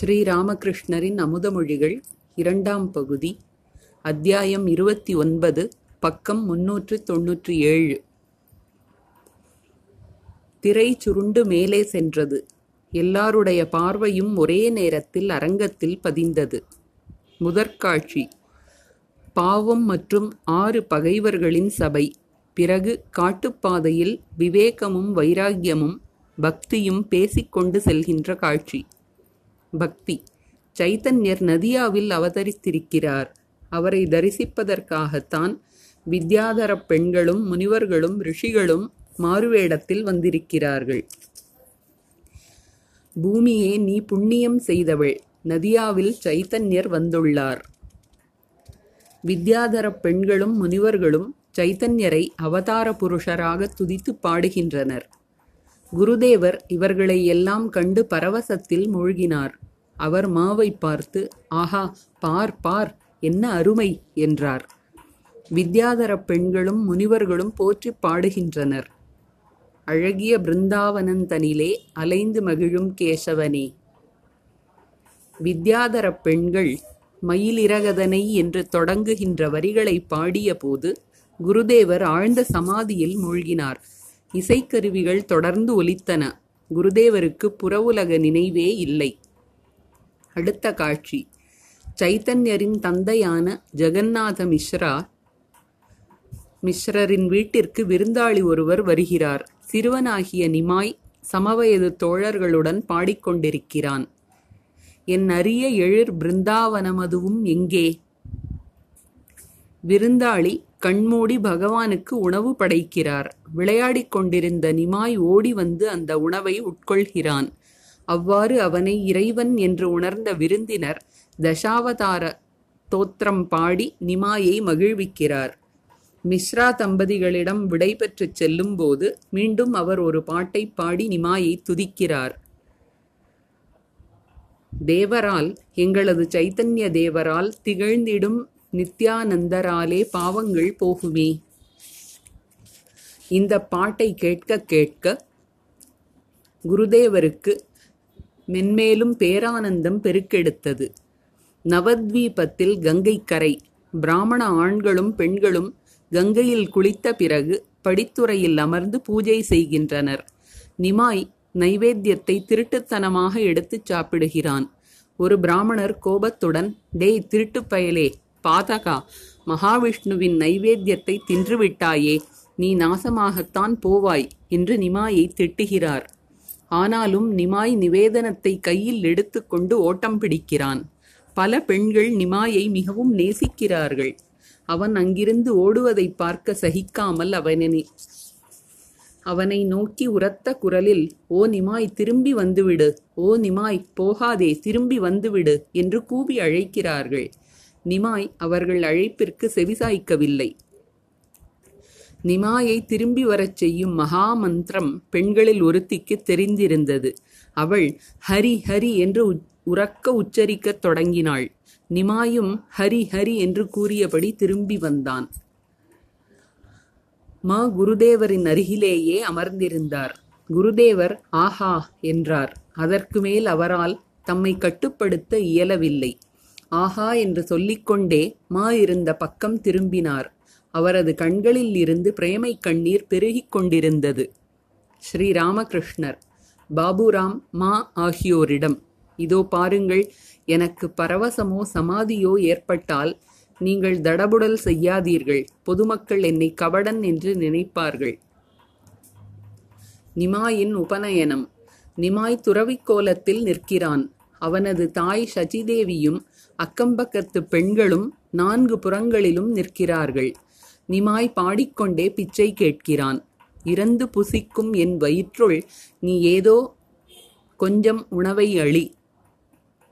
ஸ்ரீராமகிருஷ்ணரின் அமுதமொழிகள் இரண்டாம் பகுதி அத்தியாயம் இருபத்தி ஒன்பது பக்கம் முன்னூற்று தொன்னூற்றி ஏழு. திரை சுருண்டு மேலே சென்றது. எல்லாருடைய பார்வையும் ஒரே நேரத்தில் அரங்கத்தில் பதிந்தது. முதற்காட்சி பாவம் மற்றும் ஆறு பகைவர்களின் சபை பிறகு காட்டுப்பாதையில் விவேகமும் வைராக்கியமும் பக்தியும் பேசிக்கொண்டு செல்கின்ற காட்சி. பக்தி. சைத்தன்யர் நதியாவில் அவதரித்திருக்கிறார். அவரை தரிசிப்பதற்காகத்தான் வித்யாதர பெண்களும் முனிவர்களும் ரிஷிகளும் மாறுவேடத்தில் வந்திருக்கிறார்கள். பூமியே நீ புண்ணியம் செய்தவள். நதியாவில் சைத்தன்யர் வந்துள்ளார். வித்யாதர பெண்களும் முனிவர்களும் சைத்தன்யரை அவதார புருஷராக துதித்து பாடுகின்றனர். குருதேவர் இவர்களை எல்லாம் கண்டு பரவசத்தில் மூழ்கினார். அவர் மாவை பார்த்து ஆஹா பார் பார் என்ன அருமை! என்றார். வித்யாதர பெண்களும் முனிவர்களும் போற்றி பாடுகின்றனர். அழகிய பிருந்தாவனந்தனிலே அலைந்து மகிழும் கேசவனே. வித்யாதர பெண்கள் மயிலிரகதனை என்று தொடங்குகின்ற வரிகளை பாடியபோது குருதேவர் ஆழ்ந்த சமாதியில் மூழ்கினார். இசைக்கருவிகள் தொடர்ந்து ஒலித்தன. குருதேவருக்கு புறவுலக நினைவே இல்லை. அடுத்த காட்சி. சைத்தன்யரின் தந்தையான ஜெகநாத மிஸ்ரா மிஸ்ரரின் வீட்டிற்கு விருந்தாளி ஒருவர் வருகிறார். சிறுவனாகிய நிமாய் சமவயது தோழர்களுடன் பாடிக்கொண்டிருக்கிறான். என் அரிய எழிர் பிருந்தாவனமதுவும் எங்கே? விருந்தாளி கண்மூடி பகவானுக்கு உணவு படைக்கிறார். விளையாடிக் கொண்டிருந்த நிமாய் ஓடி வந்து அந்த உணவை உட்கொள்கிறான். அவ்வாறு அவனை இறைவன் என்று உணர்ந்த விருந்தினர் தசாவதார தோத்திரம் பாடி நிமாயை மகிழ்விக்கிறார். மிஸ்ரா தம்பதிகளிடம் விடைபெற்று செல்லும்போது மீண்டும் அவர் ஒரு பாட்டை பாடி நிமாயை துதிக்கிறார். தேவரால் எங்களது சைத்தன்ய தேவரால் திகழ்ந்திடும் நித்யானந்தராலே பாவங்கள் போகுமே. இந்த பாட்டை கேட்க கேட்க குருதேவருக்கு மென்மேலும் பேரானந்தம் பெருக்கெடுத்தது. நவத்வீபத்தில் கங்கை கரை பிராமண ஆண்களும் பெண்களும் கங்கையில் குளித்த பிறகு படித்துறையில் அமர்ந்து பூஜை செய்கின்றனர். நிமாய் நைவேத்தியத்தை திருட்டுத்தனமாக எடுத்துச் சாப்பிடுகிறான். ஒரு பிராமணர் கோபத்துடன் டேய் திருட்டுப் பயலே பாதகா மகாவிஷ்ணுவின் நைவேத்தியத்தை தின்றுவிட்டாயே நீ நாசமாகத்தான் போவாய் என்று நிமாயை திட்டுகிறார். ஆனாலும் நிமாய் நிவேதனத்தை கையில் எடுத்துக்கொண்டு ஓட்டம் பிடிக்கிறான். பல பெண்கள் நிமாயை மிகவும் நேசிக்கிறார்கள். அவன் அங்கிருந்து ஓடுவதை பார்க்க சகிக்காமல் அவனை அவனை நோக்கி உரத்த குரலில் ஓ நிமாய் திரும்பி வந்துவிடு. ஓ நிமாய் போகாதே திரும்பி வந்துவிடு என்று கூவி அழைக்கிறார்கள். நிமாய் அவர்கள் அழைப்பிற்கு செவிசாய்க்கவில்லை. நிமாயை திரும்பி வரச் செய்யும் மகா மந்திரம் பெண்களில் ஒருத்திக்கு தெரிந்திருந்தது. அவள் ஹரி ஹரி என்று உறக்க உச்சரிக்கத் தொடங்கினாள். நிமாயும் ஹரி ஹரி என்று கூறியபடி திரும்பி வந்தான். மா குருதேவரின் அருகிலேயே அமர்ந்திருந்தார். குருதேவர் ஆஹா என்றார். அதற்கு மேல் அவரால் தம்மை கட்டுப்படுத்த இயலவில்லை. ஆஹா என்று சொல்லிக்கொண்டே மா இருந்த பக்கம் திரும்பினார். அவரது கண்களில் இருந்து பிரேமை கண்ணீர் பெருகிக் கொண்டிருந்தது. ஸ்ரீ ராமகிருஷ்ணர் பாபுராம் மா ஆகியோரிடம் இதோ பாருங்கள் எனக்கு பரவசமோ சமாதியோ ஏற்பட்டால் நீங்கள் தடபுடல் செய்யாதீர்கள் பொதுமக்கள் என்னை கபடன் என்று நினைப்பார்கள். நிமாயின் உபநயனம். நிமாய் துறவிக்கோலத்தில் நிற்கிறான். அவனது தாய் சச்சிதேவியும் அக்கம்பக்கத்து பெண்களும் நான்கு புறங்களிலும் நிற்கிறார்கள். நிமாய் பாடிக்கொண்டே பிச்சை கேட்கிறான். இறந்து புசிக்கும் என் வயிற்றுள் நீ ஏதோ கொஞ்சம் உணவை அழி.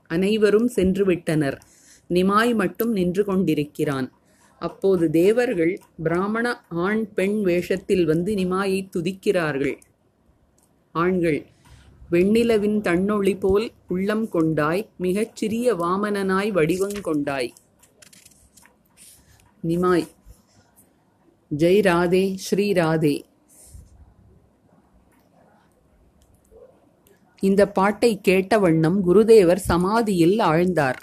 அனைவரும் சென்றுவிட்டனர். நிமாய் மட்டும் நின்று கொண்டிருக்கிறான். அப்போது தேவர்கள் பிராமண ஆண் பெண் வேஷத்தில் வந்து நிமாயை துதிக்கிறார்கள். ஆண்கள் வெண்ணிலவின் தன்னொளி போல் உள்ளம் கொண்டாய் மிகச் சிறிய வாமனனாய் வடிவங்கொண்டாய் நிமாய். ஜெய் ராதே ஸ்ரீ ராதே. இந்த பாட்டை கேட்ட வண்ணம் குருதேவர் சமாதியில் ஆழ்ந்தார்.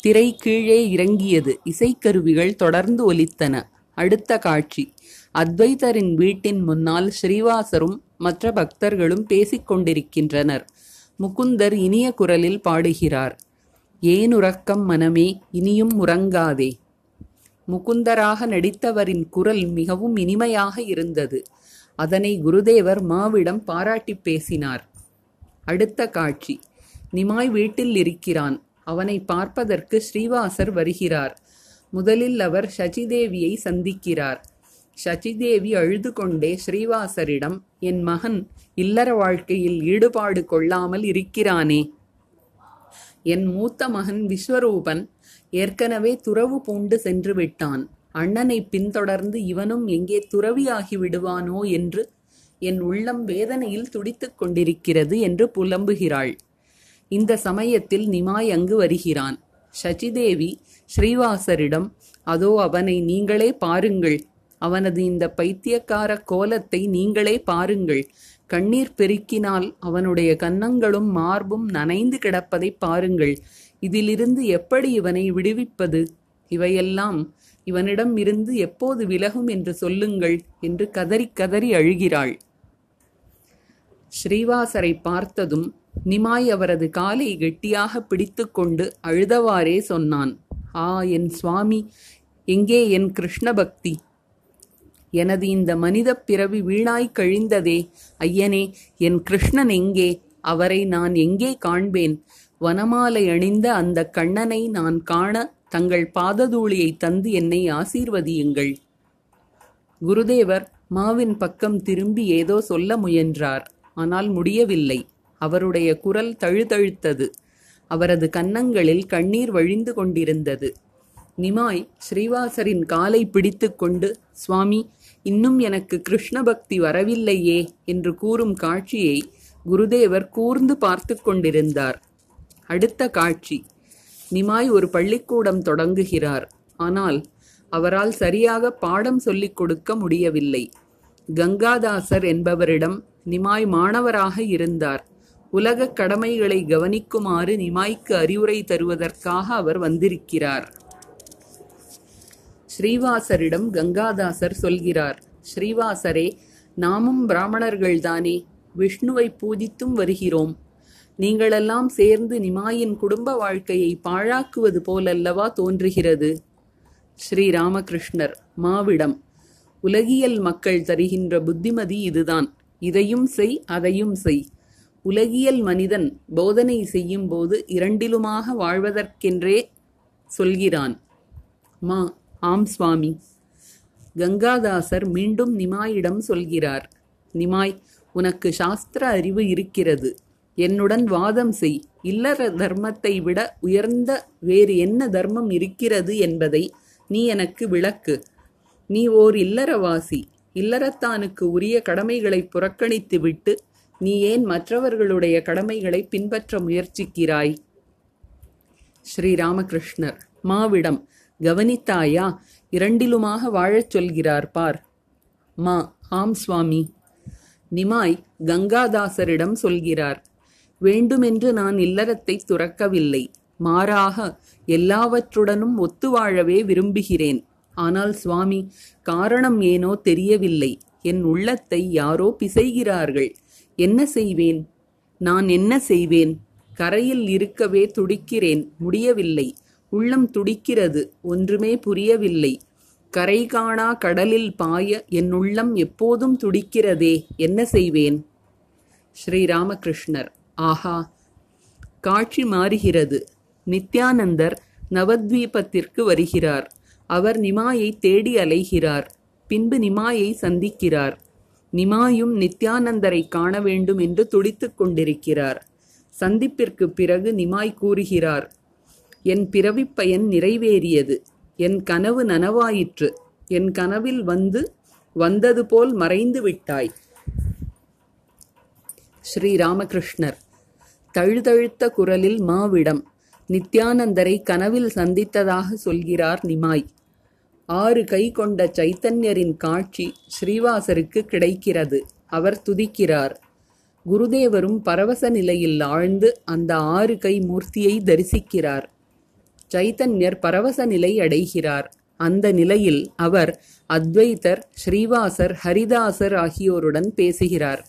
திரை கீழே இறங்கியது இசைக்கருவிகள் தொடர்ந்து ஒலித்தன. அடுத்த காட்சி. அத்வைதரின் வீட்டின் முன்னால் ஸ்ரீவாசரும் மற்ற பக்தர்களும் பேசிக்கொண்டிருக்கின்றனர். முகுந்தர் இனிய குரலில் பாடுகிறார் ஏன் உறக்கம் மனமே இனியும் உறங்காதே. முகுந்தராக நடித்தவரின் குரல் மிகவும் இனிமையாக இருந்தது. அதனை குருதேவர் மாவிடம் பாராட்டி பேசினார். அடுத்த காட்சி. நிமாய் வீட்டில் இருக்கிறான். அவனை பார்ப்பதற்கு ஸ்ரீவாசர் வருகிறார். முதலில் அவர் சசிதேவியை சந்திக்கிறார். சச்சிதேவி அழுது கொண்டே ஸ்ரீவாசரிடம் என் மகன் இல்லற வாழ்க்கையில் ஈடுபாடு கொள்ளாமல் இருக்கிறானே. என் மூத்த மகன் விஸ்வரூபன் ஏற்கனவே துறவு பூண்டு சென்று விட்டான் அண்ணனை பின்தொடர்ந்து இவனும் எங்கே துறவியாகி விடுவானோ என்று என் உள்ளம் வேதனையில் துடித்துக் கொண்டிருக்கிறது என்று புலம்புகிறாள். இந்த சமயத்தில் நிமாய் அங்கு வருகிறான். சச்சிதேவி ஸ்ரீவாசரிடம் அதோ அவனை நீங்களே பாருங்கள். அவனது இந்த பைத்தியக்கார கோலத்தை நீங்களே பாருங்கள். கண்ணீர் பெருக்கினால் அவனுடைய கன்னங்களும் மார்பும் நனைந்து கிடப்பதை பாருங்கள். இதிலிருந்து எப்படி இவனை விடுவிப்பது? இவையெல்லாம் இவனிடம் இருந்து எப்போது விலகும் என்று சொல்லுங்கள் என்று கதறி கதறி அழுகிறாள். ஸ்ரீவாசரை பார்த்ததும் நிமாய் அவரது காலை கெட்டியாக பிடித்துக்கொண்டு அழுதவாறே சொன்னான் ஆ என் சுவாமி எங்கே என் கிருஷ்ண பக்தி எனது இந்த மனித பிறவி வீணாய் கழிந்ததே. ஐயனே என் கிருஷ்ணன் எங்கே? அவரை நான் எங்கே காண்பேன்? வனமாலை அணிந்த அந்த கண்ணனை நான் காண தங்கள் பாததூளியை தந்து என்னை ஆசீர்வதியுங்கள். குருதேவர் மாவின் பக்கம் திரும்பி ஏதோ சொல்ல முயன்றார். ஆனால் முடியவில்லை. அவருடைய குரல் தழுதழுத்தது. அவரது கன்னங்களில் கண்ணீர் வழிந்து கொண்டிருந்தது. நிமாய் ஸ்ரீவாசரின் காலை பிடித்துக்கொண்டு சுவாமி இன்னும் எனக்கு கிருஷ்ண பக்தி வரவில்லையே என்று கூறும் காட்சியை குருதேவர் கூர்ந்து பார்த்து கொண்டிருந்தார். அடுத்த காட்சி. நிமாய் ஒரு பள்ளிக்கூடம் தொடங்குகிறார். ஆனால் அவரால் சரியாக பாடம் சொல்லிக் கொடுக்க முடியவில்லை. கங்காதாசர் என்பவரிடம் நிமாய் மாணவராக இருந்தார். உலக கடமைகளை கவனிக்குமாறு நிமாய்க்கு அறிவுரை தருவதற்காக அவர் வந்திருக்கிறார். ஸ்ரீவாசரிடம் கங்காதாசர் சொல்கிறார் ஸ்ரீவாசரே நாமும் பிராமணர்கள்தானே விஷ்ணுவை பூஜித்தும் வருகிறோம். நீங்களெல்லாம் சேர்ந்து நிமாயின் குடும்ப வாழ்க்கையை பாழாக்குவது போலல்லவா தோன்றுகிறது? ஸ்ரீ ராமகிருஷ்ணர் மாவிடம் உலகியல் மக்கள் தருகின்ற புத்திமதி இதுதான். இதையும் செய் அதையும் செய். உலகியல் மனிதன் போதனை செய்யும் போது இரண்டிலுமாக வாழ்வதற்கென்றே சொல்கிறான். மா ஆம் சுவாமி. கங்காதாசர் மீண்டும் நிமாயிடம் சொல்கிறார் நிமாய் உனக்கு சாஸ்திர அறிவு இருக்கிறது. என்னுடன் வாதம் செய். இல்லற தர்மத்தை விட உயர்ந்த வேறு என்ன தர்மம் இருக்கிறது என்பதை நீ எனக்கு விளக்கு. நீ ஓர் இல்லறவாசி. இல்லறத்தானுக்கு உரிய கடமைகளை புறக்கணித்துவிட்டு நீ ஏன் மற்றவர்களுடைய கடமைகளை பின்பற்ற முயற்சிக்கிறாய்? ஸ்ரீராமகிருஷ்ணர் மாவிடம் கவனித்தாயா? இரண்டிலுமாக வாழச் சொல்கிறார் பார். மா ஆம் சுவாமி. நிமாய் கங்காதாசரிடம் சொல்கிறார் வேண்டுமென்று நான் இல்லறத்தை துறக்கவில்லை. மாறாக எல்லாவற்றுடனும் ஒத்து வாழவே விரும்புகிறேன். ஆனால் சுவாமி காரணம் ஏனோ தெரியவில்லை. என் உள்ளத்தை யாரோ பிசைகிறார்கள். என்ன செய்வேன்? நான் என்ன செய்வேன்? கரையில் இருக்கவே துடிக்கிறேன். முடியவில்லை. உள்ளம் துடிக்கிறது ஒன்றுமே புரியவில்லை. கரை காணா கடலில் பாய என் உள்ளம் எப்போதும் துடிக்கிறதே என்ன செய்வேன்? ஸ்ரீராமகிருஷ்ணர். ஆஹா! காட்சி மாறுகிறது. நித்யானந்தர் நவத்வீபத்திற்கு வருகிறார். அவர் நிமாயை தேடி அலைகிறார். பின்பு நிமாயை சந்திக்கிறார். நிமாயும் நித்யானந்தரை காண வேண்டும் என்று துடித்துக் கொண்டிருக்கிறார். சந்திப்பிற்கு பிறகு நிமாய் கூறுகிறார். என் பிறவிப் பயன் நிறைவேறியது. என் கனவு நனவாயிற்று. என் கனவில் வந்து வந்தது போல் மறைந்து விட்டாய். ஸ்ரீ ராமகிருஷ்ணர் தழுதழுத்த குரலில் மாவிடம் நித்யானந்தரை கனவில் சந்தித்ததாக சொல்கிறார் நிமாய். ஆறு கை கொண்ட சைத்தன்யரின் காட்சி ஸ்ரீவாசருக்கு கிடைக்கிறது. அவர் துதிக்கிறார். குருதேவரும் பரவச நிலையில் ஆழ்ந்து அந்த ஆறு கை மூர்த்தியை தரிசிக்கிறார். சைத்தன்யர் பரவச நிலை அடைகிறார். அந்த நிலையில் அவர் அத்வைத்தர் ஸ்ரீவாசர் ஹரிதாசர் ஆகியோருடன் பேசுகிறார்.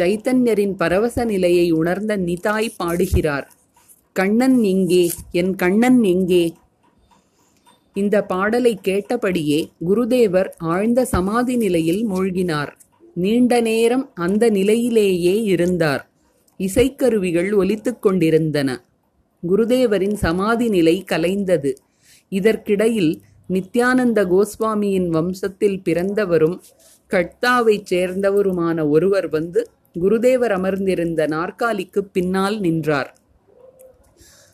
சைத்தன்யரின் பரவச நிலையை உணர்ந்த நிதாய் பாடுகிறார். கண்ணன் எங்கே? என் கண்ணன் எங்கே இந்த பாடலை கேட்டபடியே குருதேவர் ஆழ்ந்த சமாதி நிலையில் மூழ்கினார். நீண்ட நேரம் அந்த நிலையிலேயே இருந்தார். இசைக்கருவிகள் ஒலித்துக் கொண்டிருந்தன. குருதேவரின் சமாதி நிலை கலைந்தது. இதற்கிடையில் நித்யானந்த கோஸ்வாமியின் வம்சத்தில் பிறந்தவரும் கட்தாவைச் சேர்ந்தவருமான ஒருவர் வந்து குருதேவர் அமர்ந்திருந்த நாற்காலிக்கு பின்னால் நின்றார்.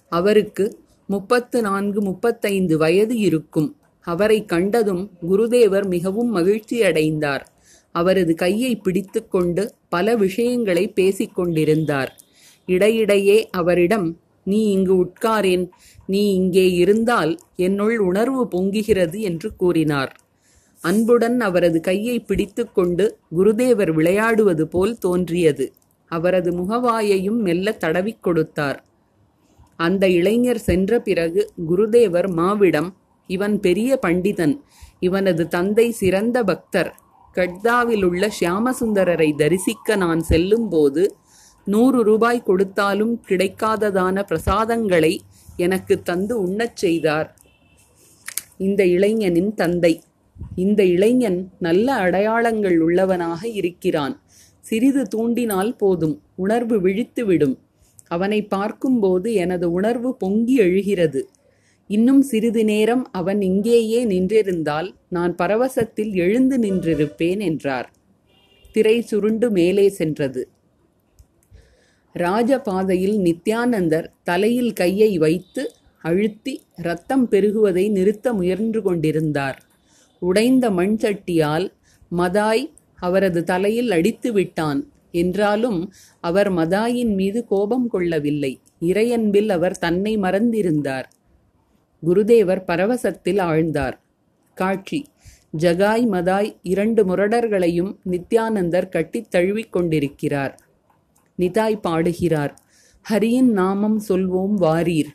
அவருக்கு முப்பத்து நான்கு முப்பத்தைந்து வயது இருக்கும். அவரை கண்டதும் குருதேவர் மிகவும் மகிழ்ச்சியடைந்தார் அவரது கையை பிடித்துக்கொண்டு பல விஷயங்களை பேசிக் கொண்டிருந்தார். இடையிடையே அவரிடம் நீ இங்கு உட்காரேன். நீ இங்கே இருந்தால் என்னுள் உணர்வு பொங்குகிறது என்று கூறினார். அன்புடன் அவரது கையை பிடித்துக்கொண்டு குருதேவர் விளையாடுவது போல் தோன்றியது. அவரது முகவாயையும் மெல்ல தடவிக் கொடுத்தார். அந்த இளைஞர் சென்ற பிறகு குருதேவர் மாவிடம் இவன் பெரிய பண்டிதன். இவனது தந்தை சிறந்த பக்தர். கட்தாவிலுள்ள சியாமசுந்தரரை தரிசிக்க நான் செல்லும்போது நூறு ரூபாய் கொடுத்தாலும் கிடைக்காததான பிரசாதங்களை எனக்கு தந்து உண்ணச் செய்தார். இந்த இளைஞனின் தந்தை. இந்த இளைஞன் நல்ல அடையாளங்கள் உள்ளவனாக இருக்கிறான். சிறிது தூண்டினால் போதும் உணர்வு விழித்துவிடும். அவனை பார்க்கும்போது எனது உணர்வு பொங்கி எழுகிறது. இன்னும் சிறிது நேரம் அவன் இங்கேயே நின்றிருந்தால் நான் பரவசத்தில் எழுந்து நின்றிருப்பேன் என்றார். திரை சுருண்டு மேலே சென்றது. ராஜபாதையில் நித்யானந்தர் தலையில் கையை வைத்து அழுத்தி ரத்தம் பெருகுவதை நிறுத்த முயன்று கொண்டிருந்தார். உடைந்த மண் சட்டியால் மதாய் அவரது தலையில் அடித்து விட்டான். என்றாலும் அவர் மதாயின் மீது கோபம் கொள்ளவில்லை. இறையன்பில் அவர் தன்னை மறந்திருந்தார். குருதேவர் பரவசத்தில் ஆழ்ந்தார். காட்சி. ஜகாய் மதாய் இரண்டு முரடர்களையும் நித்யானந்தர் கட்டித் தழுவிக் கொண்டிருக்கிறார். நிதாய் பாடுகிறார். ஹரியின் நாமம் சொல்வோம் வாரீர்.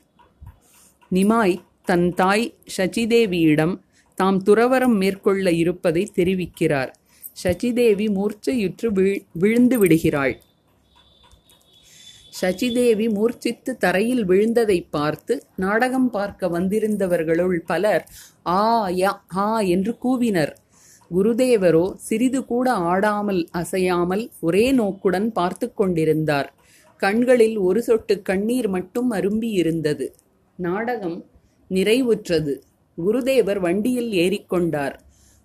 நிமாய் தன் தாய் சச்சிதேவியிடம் தாம் துறவரம் மேற்கொள்ள இருப்பதை தெரிவிக்கிறார். சச்சிதேவி மூர்ச்சையுற்று விழுந்து விடுகிறாள். சச்சிதேவி மூர்ச்சித்து தரையில் விழுந்ததை பார்த்து நாடகம் பார்க்க வந்திருந்தவர்களுள் பலர் ஆ யா ஆ என்று கூவினர். குருதேவரோ சிறிது கூட ஆடாமல் அசையாமல் ஒரே நோக்குடன் பார்த்து கொண்டிருந்தார். கண்களில் ஒரு சொட்டு கண்ணீர் மட்டும் அரும்பி இருந்தது. நாடகம் நிறைவுற்றது. குருதேவர் வண்டியில் ஏறிக்கொண்டார்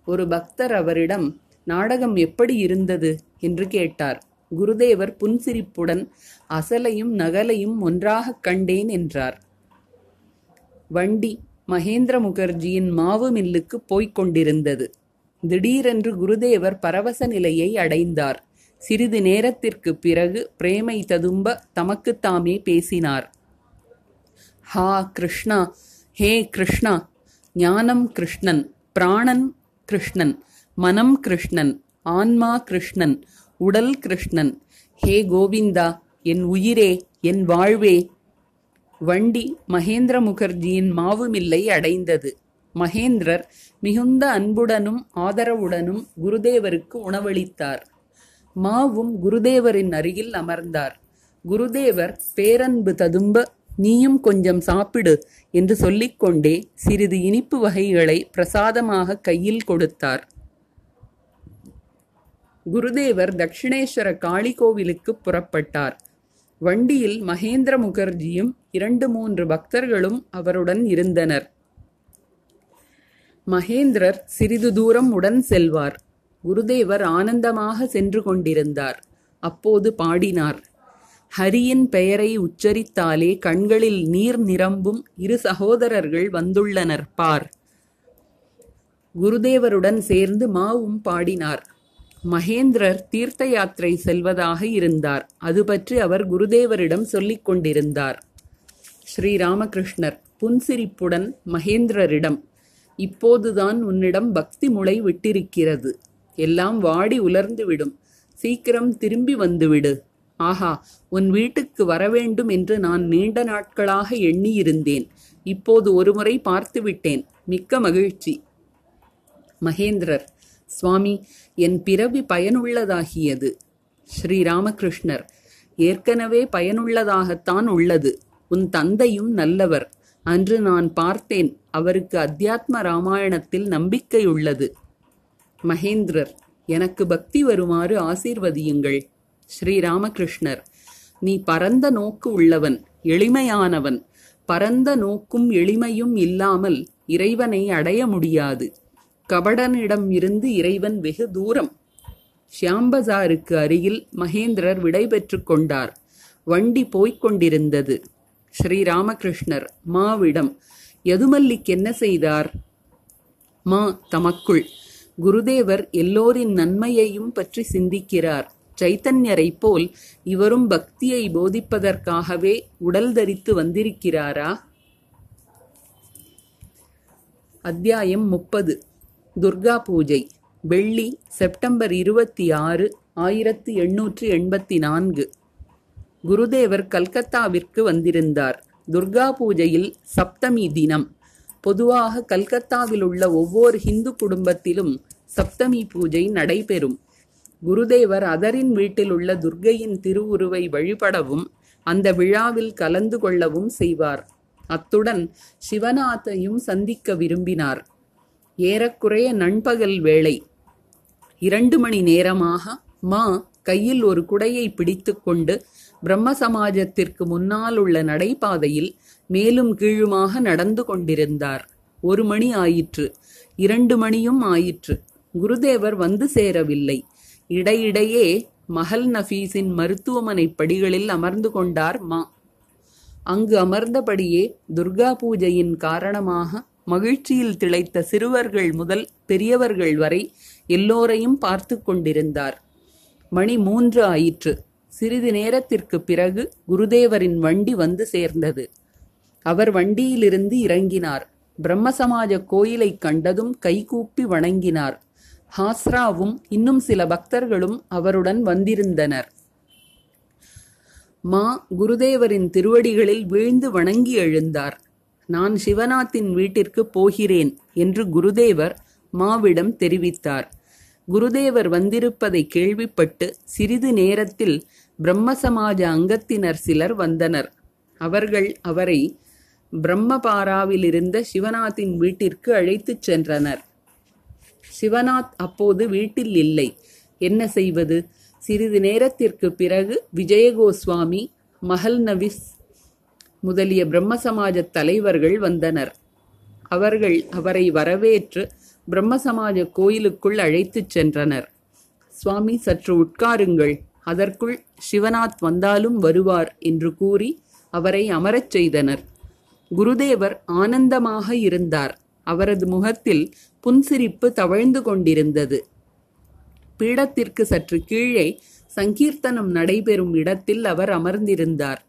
ஒரு பக்தர் அவரிடம் நாடகம் எப்படி இருந்தது? என்று கேட்டார். குருதேவர் புன்சிரிப்புடன் அசலையும் நகலையும் ஒன்றாகக் கண்டேன் என்றார். வண்டி மகேந்திர முகர்ஜியின் மாவு மில்லுக்கு போய்க் கொண்டிருந்தது. திடீரென்று குருதேவர் பரவச நிலையை அடைந்தார். சிறிது நேரத்திற்கு பிறகு பிரேமை ததும்ப தமக்குத்தாமே பேசினார். ஹா கிருஷ்ணா! ஹே கிருஷ்ணா! ஞானம் கிருஷ்ணன் பிராணன் கிருஷ்ணன் மனம் கிருஷ்ணன் ஆன்மா கிருஷ்ணன் உடல் கிருஷ்ணன். ஹே கோவிந்தா! என் உயிரே என் வாழ்வே வண்டி மகேந்திர முகர்ஜியின் மாவுமில்லை அடைந்தது. மகேந்திரர் மிகுந்த அன்புடனும் ஆதரவுடனும் குருதேவருக்கு உணவளித்தார். மாவும் குருதேவரின் அருகில் அமர்ந்தார். குருதேவர் பேரன்பு ததும்ப நீயும் கொஞ்சம் சாப்பிடு என்று சொல்லிக்கொண்டே சிறிது இனிப்பு வகைகளை பிரசாதமாக கையில் கொடுத்தார். குருதேவர் தட்சிணேஸ்வர காளி கோவிலுக்கு புறப்பட்டார். வண்டியில் மகேந்திர முகர்ஜியும் இரண்டு மூன்று பக்தர்களும் அவருடன் இருந்தனர். மகேந்திரர் சிறிது தூரம் உடன் செல்வார். குருதேவர் ஆனந்தமாக சென்று கொண்டிருந்தார். அப்போது பாடினார் ஹரியின் பெயரை உச்சரித்தாலே கண்களில் நீர் நிரம்பும் இரு சகோதரர்கள் வந்துள்ளனர் பார். குருதேவருடன் சேர்ந்து மாவும் பாடினார். மகேந்திரர் தீர்த்த யாத்திரை செல்வதாக இருந்தார். அது பற்றி அவர் குருதேவரிடம் சொல்லிக் கொண்டிருந்தார். ஸ்ரீராமகிருஷ்ணர் புன்சிரிப்புடன் மகேந்திரரிடம் இப்போதுதான் உன்னிடம் பக்தி முளை விட்டிருக்கிறது. எல்லாம் வாடி உலர்ந்துவிடும். சீக்கிரம் திரும்பி வந்துவிடு. ஆஹா உன் வீட்டுக்கு வரவேண்டும் என்று நான் நீண்ட நாட்களாக எண்ணியிருந்தேன். இப்போது ஒருமுறை பார்த்துவிட்டேன். மிக்க மகிழ்ச்சி. மகேந்திரர் சுவாமி என் பிறவி பயனுள்ளதாகியது. ஸ்ரீராமகிருஷ்ணர் ஏற்கனவே பயனுள்ளதாகத்தான் உள்ளது. உன் தந்தையும் நல்லவர். அன்று நான் பார்த்தேன் அவருக்கு அத்தியாத்ம ராமாயணத்தில் நம்பிக்கை உள்ளது மகேந்திரர் எனக்கு பக்தி வருமாறு ஆசீர்வதியுங்கள். ஸ்ரீராமகிருஷ்ணர் நீ பரந்த நோக்கு உள்ளவன் எளிமையானவன். பரந்த நோக்கும் எளிமையும் இல்லாமல் இறைவனை அடைய முடியாது. கபடனிடம் இருந்து இறைவன் வெகு தூரம். ஷியாம்பசாருக்கு அருகில் மகேந்திரர் விடைபெற்றுக் கொண்டார். வண்டி போய்க் கொண்டிருந்தது. ஸ்ரீராமகிருஷ்ணர் மாவிடம் யதுமல்லிக் என்ன செய்தார்? மா தமக்குள். குருதேவர் எல்லோரின் நன்மையையும் பற்றி சிந்திக்கிறார். சைத்தன்யரைப் போல் இவரும் பக்தியை போதிப்பதற்காகவே உடல் தரித்து வந்திருக்கிறாரா? அத்தியாயம் முப்பது. துர்கா பூஜை. வெள்ளி செப்டம்பர் இருபத்தி ஆறு ஆயிரத்தி எண்ணூற்று எண்பத்தி நான்கு. குருதேவர் கல்கத்தாவிற்கு வந்திருந்தார். துர்கா பூஜையில் சப்தமி தினம். பொதுவாக கல்கத்தாவில் உள்ள ஒவ்வொரு ஹிந்து குடும்பத்திலும் சப்தமி பூஜை நடைபெறும். குருதேவர் அதரின் வீட்டில் உள்ள துர்கையின் திருவுருவை வழிபடவும் அந்த விழாவில் கலந்து கொள்ளவும் செய்வார். அத்துடன் சிவநாத்தையும் சந்திக்க விரும்பினார். ஏறக்குறைய நண்பகல் வேளை. இரண்டு மணி நேரமாக மா கையில் ஒரு குடையை பிடித்துக்கொண்டு பிரம்ம சமாஜத்திற்கு முன்னால் உள்ள நடைபாதையில் மேலும் கீழுமாக நடந்து கொண்டிருந்தார். ஒரு மணி ஆயிற்று. இரண்டு மணியும் ஆயிற்று. குருதேவர் வந்து சேரவில்லை. இடையிடையே மஹல் நஃபீஸின் மருத்துவமனை படிகளில் அமர்ந்து கொண்டார் மா. அங்கு அமர்ந்தபடியே துர்கா பூஜையின் காரணமாக மகிழ்ச்சியில் திளைத்த சிறுவர்கள் முதல் பெரியவர்கள் வரை எல்லோரையும் பார்த்து கொண்டிருந்தார். மணி மூன்று ஆயிற்று. சிறிது நேரத்திற்கு பிறகு குருதேவரின் வண்டி வந்து சேர்ந்தது. அவர் வண்டியிலிருந்து இறங்கினார். பிரம்மசமாஜ கோயிலைக் கண்டதும் கைகூப்பி வணங்கினார். ஹாஸ்ராவும் இன்னும் சில பக்தர்களும் அவருடன் வந்திருந்தனர். மா குருதேவரின் திருவடிகளில் வீழ்ந்து வணங்கி எழுந்தார். நான் சிவநாத்தின் வீட்டிற்கு போகிறேன் என்று குருதேவர் மாவிடம் தெரிவித்தார். குருதேவர் வந்திருப்பதை கேள்விப்பட்டு சிறிது நேரத்தில் பிரம்ம சமாஜ அங்கத்தினர் சிலர் வந்தனர். அவர்கள் அவரை பிரம்மபாராவிலிருந்த சிவநாத்தின் வீட்டிற்கு அழைத்துச் சென்றனர். சிவநாத் அப்போது வீட்டில் இல்லை. என்ன செய்வது? சிறிது நேரத்திற்கு பிறகு விஜயகோஸ்வாமி மஹல் நவிஸ் முதலிய பிரம்ம சமாஜ தலைவர்கள் வந்தனர். அவர்கள் அவரை வரவேற்று பிரம்ம சமாஜ கோயிலுக்குள் அழைத்துச் சென்றனர். சுவாமி சற்று உட்காருங்கள். அதற்குள் சிவநாத் வந்தாலும் வருவார் என்று கூறி அவரை அமரச் செய்தனர். குருதேவர் ஆனந்தமாக இருந்தார். அவரது முகத்தில் புன்சிரிப்பு தவழ்ந்து கொண்டிருந்தது. பீடத்திற்கு சற்று கீழே சங்கீர்த்தனம் நடைபெறும் இடத்தில் அவர் அமர்ந்திருந்தார்.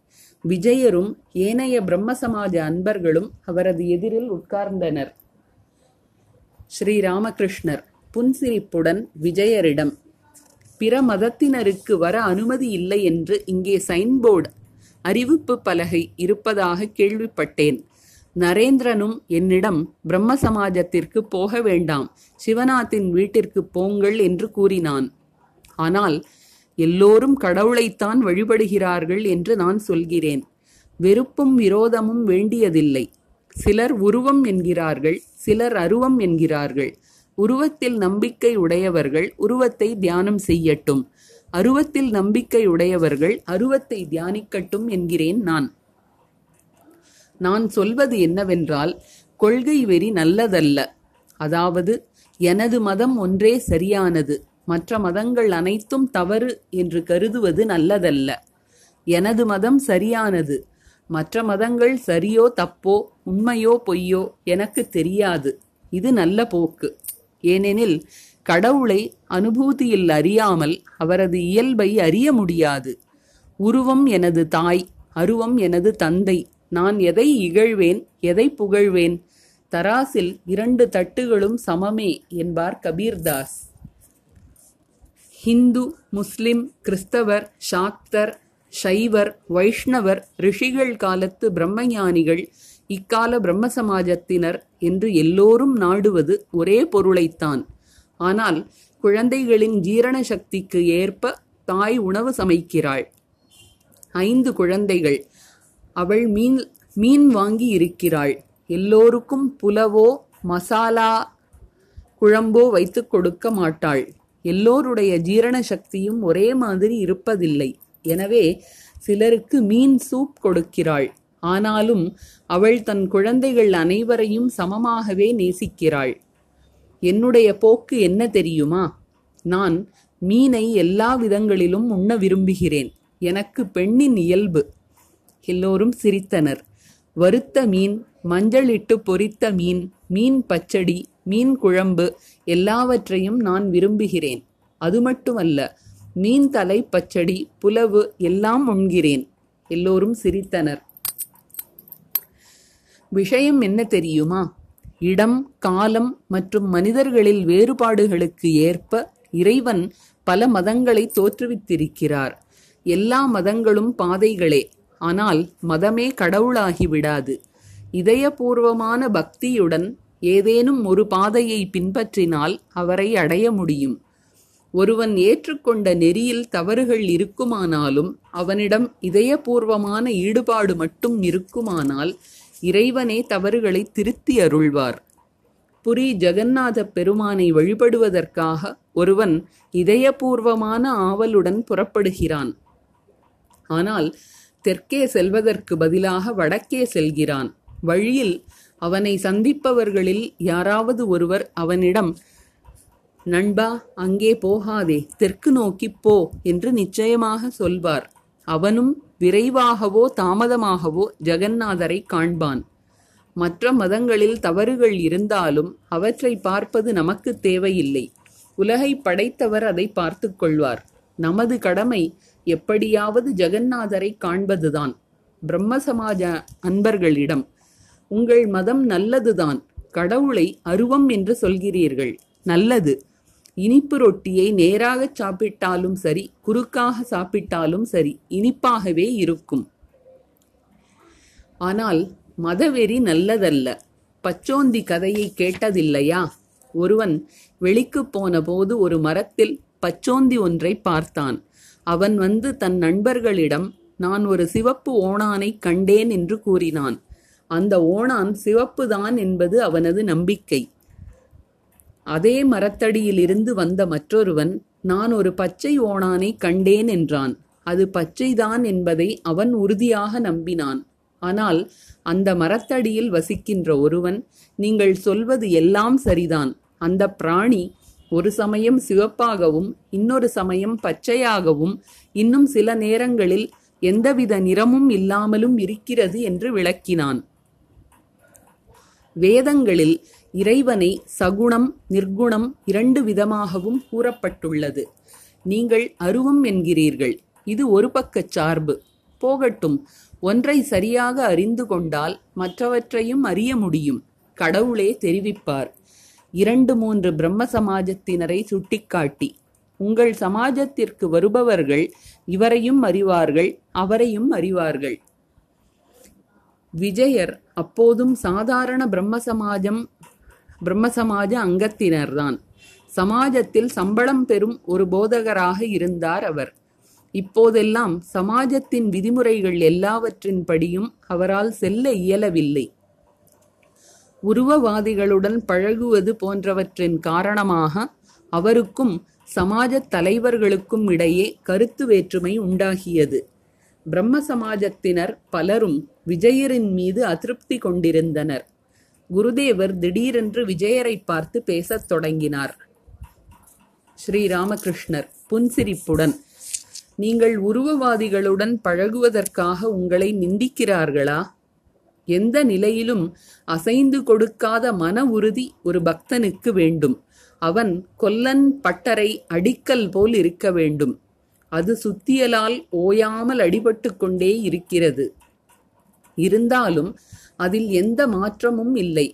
விஜயரும் ஏனைய பிரம்ம சமாஜ அன்பர்களும் அவரது எதிரில் உட்கார்ந்தனர். ஸ்ரீராமகிருஷ்ணர் புன்சிரிப்புடன் விஜயரிடம் பிற மதத்தினருக்கு வர அனுமதி இல்லை என்று இங்கே சைன்போர்டு அறிவிப்பு பலகை இருப்பதாக கேள்விப்பட்டேன். நரேந்திரனும் என்னிடம் பிரம்ம சமாஜத்திற்கு போக வேண்டாம் சிவநாத்தின் வீட்டிற்கு போங்கள் என்று கூறினான். ஆனால் எல்லோரும் கடவுளைத்தான் வழிபடுகிறார்கள் என்று நான் சொல்கிறேன். வெறுப்பும் விரோதமும் வேண்டியதில்லை. சிலர் உருவம் என்கிறார்கள் சிலர் அருவம் என்கிறார்கள். உருவத்தில் நம்பிக்கை உடையவர்கள் உருவத்தை தியானம் செய்யட்டும். அருவத்தில் நம்பிக்கை உடையவர்கள் அருவத்தை தியானிக்கட்டும் என்கிறேன் நான். நான் சொல்வது என்னவென்றால் கொள்கை வெறி நல்லதல்ல. அதாவது எனது மதம் ஒன்றே சரியானது. மற்ற மதங்கள் அனைத்தும் தவறு என்று கருதுவது நல்லதல்ல. எனது மதம் சரியானது. மற்ற மதங்கள் சரியோ தப்போ உண்மையோ பொய்யோ எனக்கு தெரியாது. இது நல்ல போக்கு. ஏனெனில் கடவுளை அனுபூதியில் அறியாமல் அவரது இயல்பை அறிய முடியாது. உருவம் எனது தாய் அருவம் எனது தந்தை நான் எதை இகழ்வேன் எதை புகழ்வேன்? தராசில் இரண்டு தட்டுகளும் சமமே என்பார் கபீர்தாஸ். ஹிந்து முஸ்லிம் கிறிஸ்தவர் சாக்தர் சைவர் வைஷ்ணவர் ரிஷிகள் காலத்து பிரம்மஞானிகள் இக்கால பிரம்ம சமாஜத்தினர் என்று எல்லோரும் நாடுவது ஒரே பொருளைத்தான். ஆனால் குழந்தைகளின் ஜீரண சக்திக்கு ஏற்ப தாய் உணவு சமைக்கிறாள். ஐந்து குழந்தைகள். அவள் மீன் மீன் வாங்கி இருக்கிறாள். எல்லோருக்கும் புலவோ மசாலா குழம்போ வைத்துக் கொடுக்க மாட்டாள். எல்லோருடைய ஜீரண சக்தியும் ஒரே மாதிரி இருப்பதில்லை. எனவே சிலருக்கு மீன் சூப் கொடுக்கிறாள். ஆனாலும் அவள் தன் குழந்தைகள் அனைவரையும் சமமாகவே நேசிக்கிறாள். என்னுடைய போக்கு என்ன தெரியுமா? நான் மீனை எல்லா விதங்களிலும் உண்ண விரும்புகிறேன். எனக்கு பெண்ணின் இயல்பு. எல்லோரும் சிரித்தனர். வறுத்த மீன் மஞ்சளிட்டு பொரித்த மீன் மீன் பச்சடி மீன் குழம்பு எல்லாவற்றையும் நான் விரும்புகிறேன். அது மட்டுமல்ல மீன் தலை பச்சடி புலவு எல்லாம் உண்கிறேன். எல்லோரும் சிரித்தனர். விஷயம் என்ன தெரியுமா? இடம் காலம் மற்றும் மனிதர்களில் வேறுபாடுகளுக்கு ஏற்ப இறைவன் பல மதங்களை தோற்றுவித்திருக்கிறார். எல்லா மதங்களும் பாதைகளே. ஆனால் மதமே கடவுளாகி விடாது. இதயபூர்வமான பக்தியுடன் ஏதேனும் ஒரு பாதையை பின்பற்றினால் அவரை அடைய முடியும். ஒருவன் ஏற்றுக்கொண்ட நெறியில் தவறுகள் இருக்குமானாலும் அவனிடம் இதயபூர்வமான ஈடுபாடு மட்டும் இருக்குமானால் இறைவனே தவறுகளை திருத்தி அருள்வார். புரி ஜெகநாத பெருமானை வழிபடுவதற்காக ஒருவன் இதயபூர்வமான ஆவலுடன் புறப்படுகிறான். ஆனால் தெற்கே செல்வதற்கு பதிலாக வடக்கே செல்கிறான். வழியில் அவனை சந்திப்பவர்களில் யாராவது ஒருவர் அவனிடம் நண்பா அங்கே போகாதே தெற்கு நோக்கிப் போ என்று நிச்சயமாக சொல்வார். அவனும் விரைவாகவோ தாமதமாகவோ ஜெகந்நாதரை காண்பான். மற்ற மதங்களில் தவறுகள் இருந்தாலும் அவற்றை பார்ப்பது நமக்கு தேவையில்லை. உலகை படைத்தவர் அதை பார்த்து கொள்வார். நமது கடமை எப்படியாவது ஜெகந்நாதரை காண்பதுதான். பிரம்ம சமாஜ அன்பர்களிடம் உங்கள் மதம் நல்லதுதான் கடவுளை அருவம் என்று சொல்கிறீர்கள். நல்லது இனிப்பு ரொட்டியை நேராக சாப்பிட்டாலும் சரி குறுக்காக சாப்பிட்டாலும் சரி இனிப்பாகவே இருக்கும். ஆனால் மதவெறி நல்லதல்ல. பச்சோந்தி கதையை கேட்டதில்லையா? ஒருவன் வெளிக்குப் போனபோது ஒரு மரத்தில் பச்சோந்தி ஒன்றை பார்த்தான். அவன் வந்து தன் நண்பர்களிடம் நான் ஒரு சிவப்பு ஓணானை கண்டேன் என்று கூறினான். அந்த ஓணான் சிவப்புதான் என்பது அவனது நம்பிக்கை. அதே மரத்தடியிலிருந்து வந்த மற்றொருவன் நான் ஒரு பச்சை ஓணானை கண்டேன் என்றான். அது பச்சைதான் என்பதை அவன் உறுதியாக நம்பினான். ஆனால் அந்த மரத்தடியில் வசிக்கின்ற ஒருவன் நீங்கள் சொல்வது எல்லாம் சரிதான். அந்த பிராணி ஒரு சமயம் சிவப்பாகவும் இன்னொரு சமயம் பச்சையாகவும் இன்னும் சில நேரங்களில் எந்தவித நிறமும் இல்லாமலும் இருக்கிறது என்று விளக்கினான். வேதங்களில் இறைவனை சகுணம் நிர்குணம் இரண்டு விதமாகவும் கூறப்பட்டுள்ளது. நீங்கள் அருவம் என்கிறீர்கள். இது ஒரு பக்கச் சார்பு. போகட்டும். ஒன்றை சரியாக அறிந்து கொண்டால் மற்றவற்றையும் அறிய முடியும். கடவுளே தெரிவிப்பார். இரண்டு மூன்று பிரம்ம சமாஜத்தினரை சுட்டிக்காட்டி உங்கள் சமாஜத்திற்கு வருபவர்கள் இவரையும் அறிவார்கள் அவரையும் அறிவார்கள். விஜயர் அப்போதும் சாதாரண பிரம்ம சமாஜம் பிரம்மசமாஜ அங்கத்தினர்தான். சமாஜத்தில் சம்பளம் பெறும் ஒரு போதகராக இருந்தார் அவர். இப்போதெல்லாம் சமாஜத்தின் விதிமுறைகள் எல்லாவற்றின் படியும் அவரால் செல்ல இயலவில்லை. உருவவாதிகளுடன் பழகுவது போன்றவற்றின் காரணமாக அவருக்கும் சமாஜத் தலைவர்களுக்கும் இடையே கருத்து வேற்றுமை உண்டாகியது. பிரம்ம சமாஜத்தினர் பலரும் விஜயரின் மீது அதிருப்தி கொண்டிருந்தனர். குருதேவர் திடீரென்று விஜயரை பார்த்து பேசத் தொடங்கினார். ஸ்ரீராமகிருஷ்ணர் புன்சிரிப்புடன் நீங்கள் உருவவாதிகளுடன் பழகுவதற்காக உங்களை நிந்திக்கிறார்களா? எந்த நிலையிலும் அசைந்து கொடுக்காத மன உறுதி ஒரு பக்தனுக்கு வேண்டும். அவன் கொல்லன் பட்டரை அடிக்கல் போல் இருக்க வேண்டும். அது சுத்தியலால் ஓயாமல் அடிபட்டு கொண்டே இருக்கிறது. இருந்தாலும் அதில் எந்த மாற்றமும் இல்லை.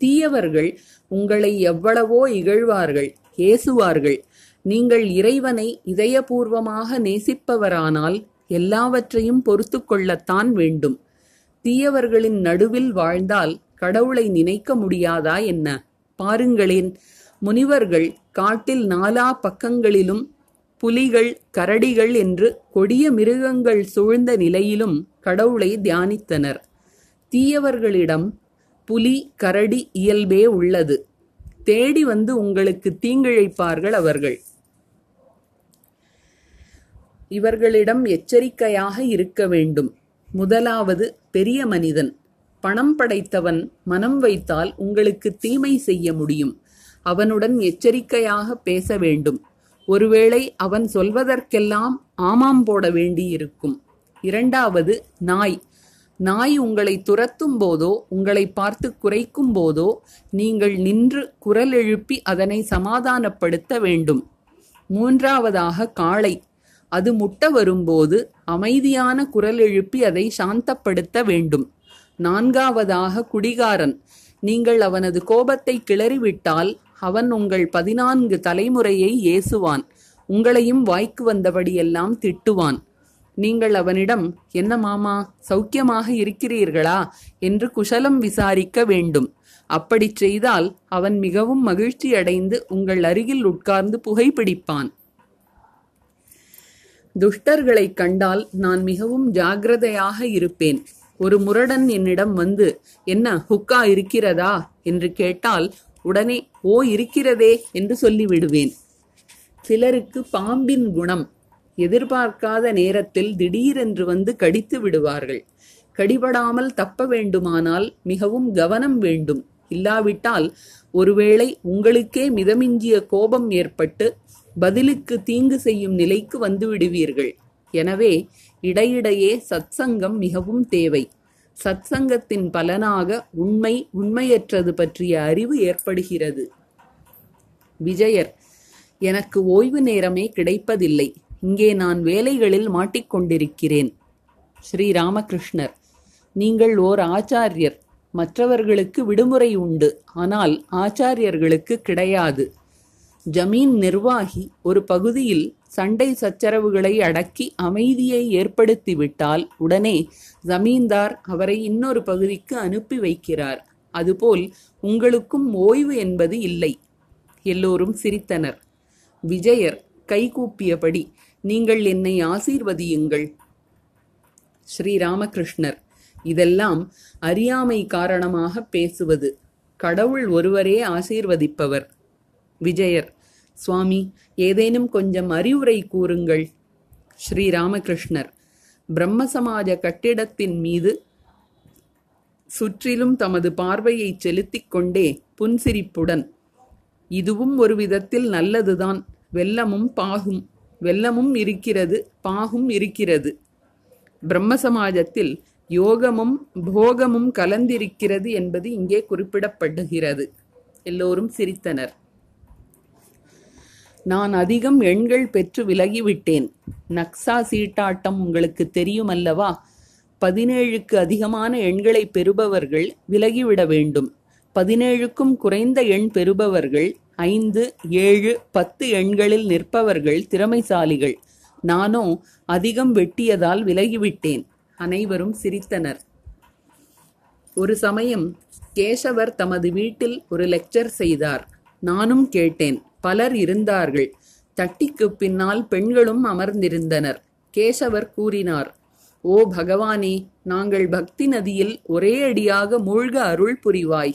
தீயவர்கள் உங்களை எவ்வளவோ இகழ்வார்கள் ஏசுவார்கள். நீங்கள் இறைவனை இதயபூர்வமாக நேசிப்பவரானால் எல்லாவற்றையும் பொறுத்து கொள்ளத்தான் வேண்டும். தீயவர்களின் நடுவில் வாழ்ந்தால் கடவுளை நினைக்க முடியாதா என்ன? பாருங்களேன் முனிவர்கள் காட்டில் நாலா பக்கங்களிலும் புலிகள் கரடிகள் என்று கொடிய மிருகங்கள் சூழ்ந்த நிலையிலும் கடவுளை தியானித்தனர். தீயவர்களிடம் புலி கரடி இயல்பே உள்ளது. தேடி வந்து உங்களுக்கு தீங்கிழைப்பார்கள் அவர்கள். இவர்களிடம் எச்சரிக்கையாக இருக்க வேண்டும். முதலாவது பெரிய மனிதன். பணம் படைத்தவன் மனம் வைத்தால் உங்களுக்கு தீமை செய்ய முடியும். அவனுடன் எச்சரிக்கையாக பேச வேண்டும். ஒருவேளை அவன் சொல்வதற்கெல்லாம் ஆமாம் போட வேண்டியிருக்கும். இரண்டாவது நாய். நாய் உங்களை துரத்தும் போதோ உங்களை பார்த்து குறைக்கும் போதோ நீங்கள் நின்று குரல் எழுப்பி அதனை சமாதானப்படுத்த வேண்டும். மூன்றாவதாக காளை. அது முட்ட வரும்போது அமைதியான குரல் எழுப்பி அதை சாந்தப்படுத்த வேண்டும். நான்காவதாக குடிகாரன். நீங்கள் அவனது கோபத்தை கிளறிவிட்டால் அவன் உங்கள் பதினான்கு தலைமுறையை ஏசுவான். உங்களையும் வாய்க்கு வந்தபடியெல்லாம் திட்டுவான். நீங்கள் அவனிடம் என்ன மாமா சௌக்கியமாக இருக்கிறீர்களா? என்று குஷலம் விசாரிக்க வேண்டும். அப்படிச் செய்தால் அவன் மிகவும் மகிழ்ச்சியடைந்து உங்கள் அருகில் உட்கார்ந்து புகைப்பிடிப்பான் துஷ்டர்களைக் கண்டால் நான் மிகவும் ஜாக்கிரதையாக இருப்பேன். ஒரு முரடன் என்னிடம் வந்து என்ன ஹுக்கா இருக்கிறதா? என்று கேட்டால் உடனே ஓ இருக்கிறதே என்று சொல்லிவிடுவேன். சிலருக்கு பாம்பின் குணம் எதிர்பார்க்காத நேரத்தில் திடீரென்று வந்து கடித்து விடுவார்கள். கடிபடாமல் தப்ப வேண்டுமானால் மிகவும் கவனம் வேண்டும். இல்லாவிட்டால் ஒருவேளை உங்களுக்கே மிதமிஞ்சிய கோபம் ஏற்பட்டு பதிலுக்கு தீங்கு செய்யும் நிலைக்கு வந்து விடுவீர்கள். எனவே இடையிடையே சத்சங்கம் மிகவும் தேவை. சத்சங்கத்தின் பலனாக உண்மை உண்மையற்றது பற்றிய அறிவு ஏற்படுகிறது. விஜயர் எனக்கு ஓய்வு நேரமே கிடைப்பதில்லை. இங்கே நான் வேலைகளில் மாட்டிக்கொண்டிருக்கிறேன். ஸ்ரீ ராமகிருஷ்ணர் நீங்கள் ஓர் ஆச்சாரியர். மற்றவர்களுக்கு விடுமுறை உண்டு. ஆனால் ஆச்சாரியர்களுக்கு கிடையாது. ஜமீன் நிர்வாகி ஒரு பகுதியில் சண்டை சச்சரவுகளை அடக்கி அமைதியை ஏற்படுத்திவிட்டால் உடனே ஜமீன்தார் அவரை இன்னொரு பகுதிக்கு அனுப்பி வைக்கிறார். அதுபோல் உங்களுக்கும் ஓய்வு என்பது இல்லை. எல்லோரும் சிரித்தனர். விஜயர் கைகூப்பியபடி நீங்கள் என்னை ஆசீர்வதியுங்கள். ஸ்ரீராமகிருஷ்ணர் இதெல்லாம் அறியாமை காரணமாக பேசுவது. கடவுள் ஒருவரே ஆசீர்வதிப்பவர். விஜயர் சுவாமி ஏதேனும் கொஞ்சம் அறிவுரை கூறுங்கள். ஸ்ரீராமகிருஷ்ணர் பிரம்ம சமாஜ கட்டிடத்தின் மீது சுற்றிலும் தமது பார்வையை செலுத்திக் கொண்டே புன்சிரிப்புடன் இதுவும் ஒரு விதத்தில் நல்லதுதான். வெள்ளமும் பாகும். வெள்ளமும் இருக்கிறது பாகும் இருக்கிறது. பிரம்ம சமாஜத்தில் யோகமும் போகமும் கலந்திருக்கிறது என்பது இங்கே குறிப்பிடப்படுகிறது. எல்லோரும் சிரித்தனர். நான் அதிகம் எண்கள் பெற்று விலகிவிட்டேன். நக்சா சீட்டாட்டம் உங்களுக்கு தெரியும் அல்லவா பதினேழுக்கு அதிகமான எண்களை பெறுபவர்கள் விலகிவிட வேண்டும். பதினேழுக்கும் குறைந்த எண் பெறுபவர்கள் ஐந்து ஏழு பத்து எண்களில் நிற்பவர்கள் திறமைசாலிகள். நானோ அதிகம் வெட்டியதால் விலகிவிட்டேன். அனைவரும் சிரித்தனர். ஒரு சமயம் கேசவர் தமது வீட்டில் ஒரு லெக்சர் செய்தார். நானும் கேட்டேன். பலர் இருந்தார்கள். தட்டிக்கு பின்னால் பெண்களும் அமர்ந்திருந்தனர். கேசவர் கூறினார் ஓ பகவானே நாங்கள் பக்தி நதியில் ஒரே அடியாக மூழ்க அருள் புரிவாய்.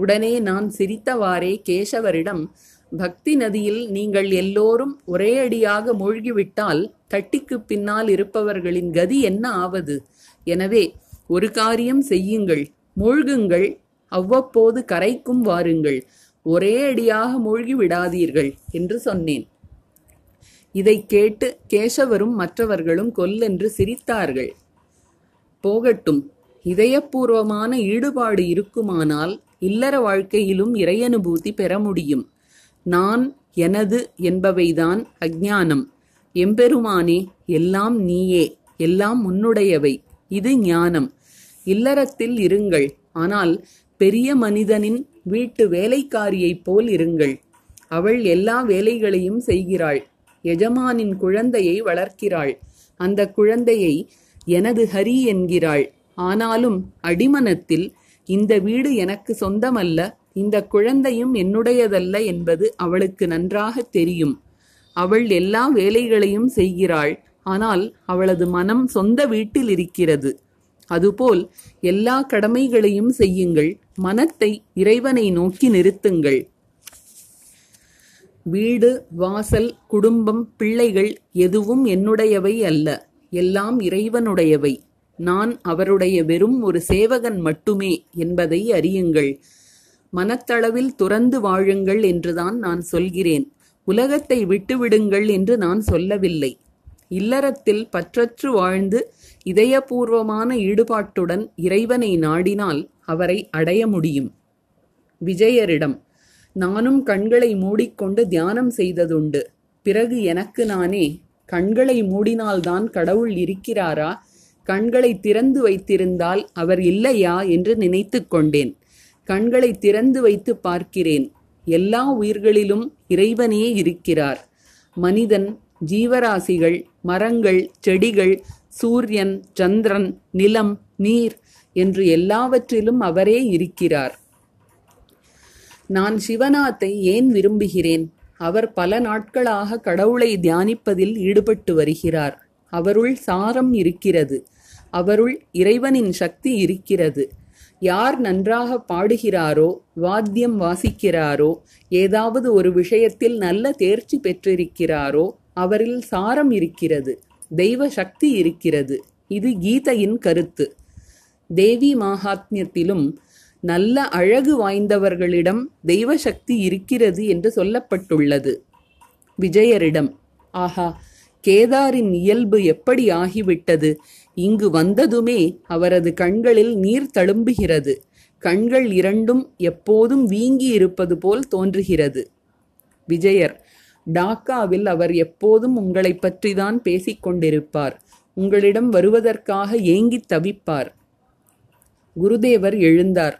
உடனே நான் சிரித்தவாறே கேசவரிடம் பக்தி நதியில் நீங்கள் எல்லோரும் ஒரே அடியாக மூழ்கிவிட்டால் தட்டிக்கு பின்னால் இருப்பவர்களின் கதி என்ன ஆவது? எனவே ஒரு காரியம் செய்யுங்கள் மூழ்குங்கள் அவ்வப்போது கரைக்கும் வாருங்கள் ஒரே அடியாக மூழ்கி விடாதீர்கள் என்று சொன்னேன். இதை கேட்டு கேசவரும் மற்றவர்களும் கொல்லென்று சிரித்தார்கள். போகட்டும் இதயபூர்வமான ஈடுபாடு இருக்குமானால் இல்லற வாழ்க்கையிலும் இறையனுபூதி பெற முடியும். நான் எனது என்பவைதான் அஞ்ஞானம் எம்பெருமானே எல்லாம் நீயே எல்லாம் உன்னுடையவை. இது ஞானம். இல்லறத்தில் இருங்கள். ஆனால் பெரிய மனிதனின் வீட்டு வேலைக்காரியைப் போல் இருங்கள். அவள் எல்லா வேலைகளையும் செய்கிறாள். எஜமானின் குழந்தையை வளர்க்கிறாள். அந்த குழந்தையை எனது ஹரி என்கிறாள். ஆனாலும் அடிமனத்தில் இந்த வீடு எனக்கு சொந்தமல்ல இந்த குழந்தையும் என்னுடையதல்ல என்பது அவளுக்கு நன்றாக தெரியும். அவள் எல்லா வேலைகளையும் செய்கிறாள் ஆனால் அவளது மனம் சொந்த வீட்டில் இருக்கிறது அதுபோல் எல்லா கடமைகளையும் செய்யுங்கள் மனத்தை இறைவனை நோக்கி நிறுத்துங்கள். வீடு வாசல் குடும்பம் பிள்ளைகள் எதுவும் என்னுடையவை அல்ல எல்லாம் இறைவனுடையவை. நான் அவருடைய வெறும் ஒரு சேவகன் மட்டுமே என்பதை அறியுங்கள். மனத்தளவில் துறந்து வாழுங்கள் என்றுதான் நான் சொல்கிறேன். உலகத்தை விட்டுவிடுங்கள் என்று நான் சொல்லவில்லை. இல்லறத்தில் பற்றற்று வாழ்ந்து இதயபூர்வமான ஈடுபாட்டுடன் இறைவனை நாடினால் அவரை அடைய முடியும். விஜயரிடம் நானும் கண்களை மூடிக்கொண்டு தியானம் செய்ததுண்டு. பிறகு எனக்கு நானே கண்களை மூடினால்தான் கடவுள் இருக்கிறாரா? கண்களை திறந்து வைத்திருந்தால் அவர் இல்லையா என்று நினைத்து கொண்டேன். கண்களை திறந்து வைத்து பார்க்கிறேன். எல்லா உயிர்களிலும் இறைவனே இருக்கிறார். மனிதன் ஜீவராசிகள் மரங்கள் செடிகள் சூரியன் சந்திரன் நிலம் நீர் என்று எல்லாவற்றிலும் அவரே இருக்கிறார். நான் சிவநாத்தை ஏன் விரும்புகிறேன்? அவர் பல நாட்களாக கடவுளை தியானிப்பதில் ஈடுபட்டு வருகிறார். அவருள் சாரம் இருக்கிறது. அவருள் இறைவனின் சக்தி இருக்கிறது. யார் நன்றாக பாடுகிறாரோ வாத்தியம் வாசிக்கிறாரோ ஏதாவது ஒரு விஷயத்தில் நல்ல தேர்ச்சி பெற்றிருக்கிறாரோ அவரில் சாரம் இருக்கிறது. தெய்வ சக்தி இருக்கிறது. இது கீதையின் கருத்து. தேவி மாகாத்மியத்திலும் நல்ல அழகு வாய்ந்தவர்களிடம் தெய்வ சக்தி இருக்கிறது என்று சொல்லப்பட்டுள்ளது. விஜயரிடம். ஆஹா கேதாரின் இயல்பு எப்படி ஆகிவிட்டது? இங்கு வந்ததுமே அவரது கண்களில் நீர் தழும்புகிறது. கண்கள் இரண்டும் எப்போதும் வீங்கி இருப்பது போல் தோன்றுகிறது. விஜயர் டாக்காவில் அவர் எப்போதும் உங்களைப் பற்றிதான் பேசிக்கொண்டிருப்பார் உங்களிடம் வருவதற்காக ஏங்கித் தவிப்பார். குருதேவர் எழுந்தார்.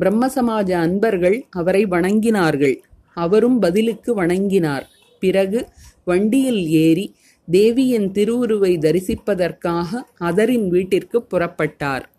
பிரம்மசமாஜ அன்பர்கள் அவரை வணங்கினார்கள். அவரும் பதிலுக்கு வணங்கினார். பிறகு வண்டியில் ஏறி தேவியின் திருவுருவை தரிசிப்பதற்காக அதரின் வீட்டிற்கு புறப்பட்டார்.